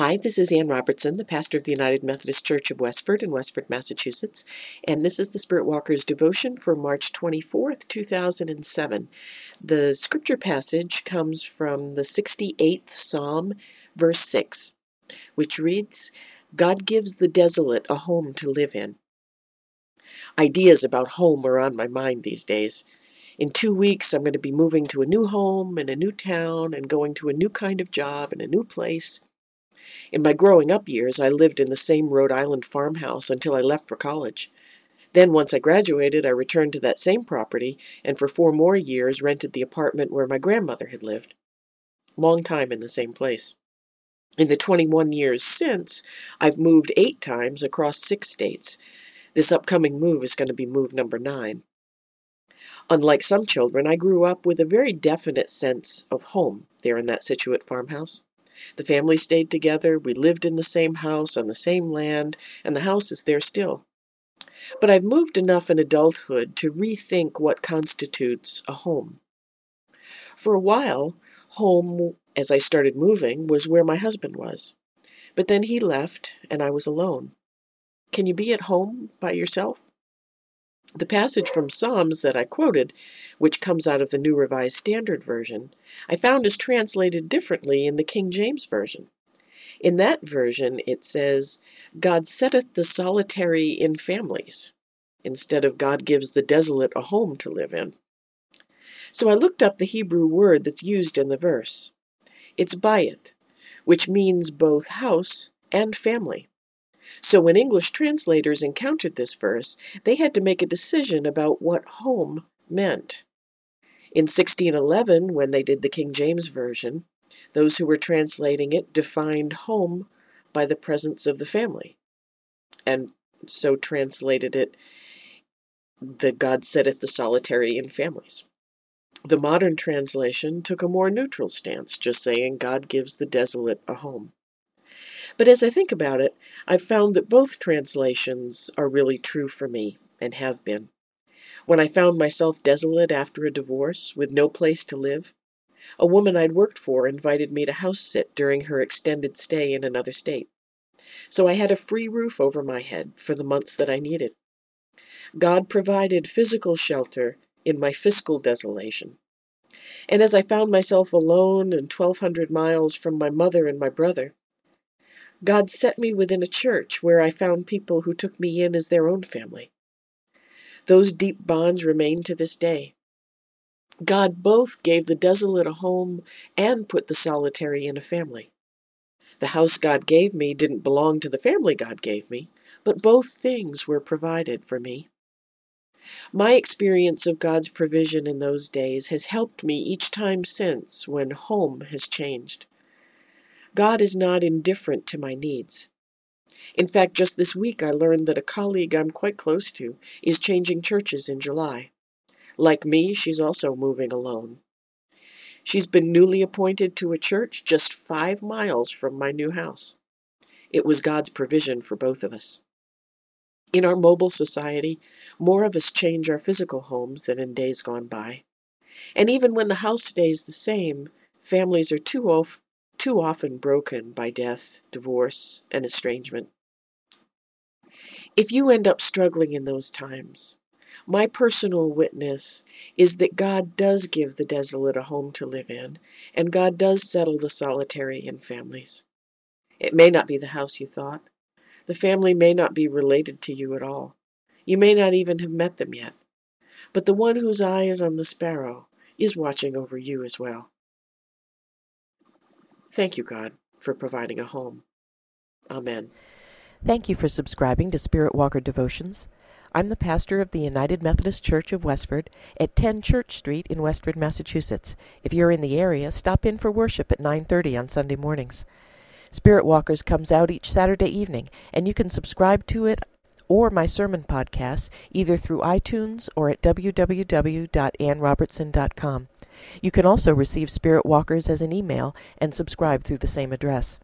Hi, this is Ann Robertson, the pastor of the United Methodist Church of Westford in Westford, Massachusetts, and this is the Spirit Walker's devotion for March 24th, 2007. The scripture passage comes from the 68th Psalm, verse 6, which reads, God gives the desolate a home to live in. Ideas about home are on my mind these days. In two weeks, I'm going to be moving to a new home in a new town and going to a new kind of job in a new place. In my growing up years, I lived in the same Rhode Island farmhouse until I left for college. Then, once I graduated, I returned to that same property and for four more years rented the apartment where my grandmother had lived. Long time in the same place. In the 21 years since, I've moved eight times across six states. This upcoming move is going to be move number nine. Unlike some children, I grew up with a very definite sense of home there in that Scituate farmhouse. The family stayed together, we lived in the same house, on the same land, and the house is there still. But I've moved enough in adulthood to rethink what constitutes a home. For a while, home, as I started moving, was where my husband was. But then he left, and I was alone. Can you be at home by yourself? The passage from Psalms that I quoted, which comes out of the New Revised Standard Version, I found is translated differently in the King James Version. In that version, it says, God setteth the solitary in families, instead of God gives the desolate a home to live in. So I looked up the Hebrew word that's used in the verse. It's bayit, which means both house and family. So when English translators encountered this verse, they had to make a decision about what home meant. In 1611, when they did the King James Version, those who were translating it defined home by the presence of the family, and so translated it, the God setteth the solitary in families. The modern translation took a more neutral stance, just saying God gives the desolate a home. But as I think about it, I've found that both translations are really true for me, and have been. When I found myself desolate after a divorce, with no place to live, a woman I'd worked for invited me to house sit during her extended stay in another state. So I had a free roof over my head for the months that I needed. God provided physical shelter in my fiscal desolation. And as I found myself alone and 1,200 miles from my mother and my brother, God set me within a church where I found people who took me in as their own family. Those deep bonds remain to this day. God both gave the desolate a home and put the solitary in a family. The house God gave me didn't belong to the family God gave me, but both things were provided for me. My experience of God's provision in those days has helped me each time since when home has changed. God is not indifferent to my needs. In fact, just this week I learned that a colleague I'm quite close to is changing churches in July. Like me, she's also moving alone. She's been newly appointed to a church just five miles from my new house. It was God's provision for both of us. In our mobile society, more of us change our physical homes than in days gone by. And even when the house stays the same, families are too too often broken by death, divorce, and estrangement. If you end up struggling in those times, my personal witness is that God does give the desolate a home to live in, and God does settle the solitary in families. It may not be the house you thought. The family may not be related to you at all. You may not even have met them yet. But the one whose eye is on the sparrow is watching over you as well. Thank you, God, for providing a home. Amen. Thank you for subscribing to Spirit Walker Devotions. I'm the pastor of the United Methodist Church of Westford at 10 Church Street in Westford, Massachusetts. If you're in the area, stop in for worship at 9:30 on Sunday mornings. Spirit Walkers comes out each Saturday evening, and you can subscribe to it or my sermon podcasts either through iTunes or at www.annrobertson.com. You can also receive Spirit Walkers as an email and subscribe through the same address.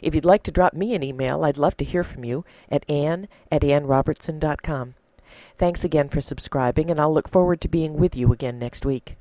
If you'd like to drop me an email, I'd love to hear from you at ann at annrobertson.com. Thanks again for subscribing, and I'll look forward to being with you again next week.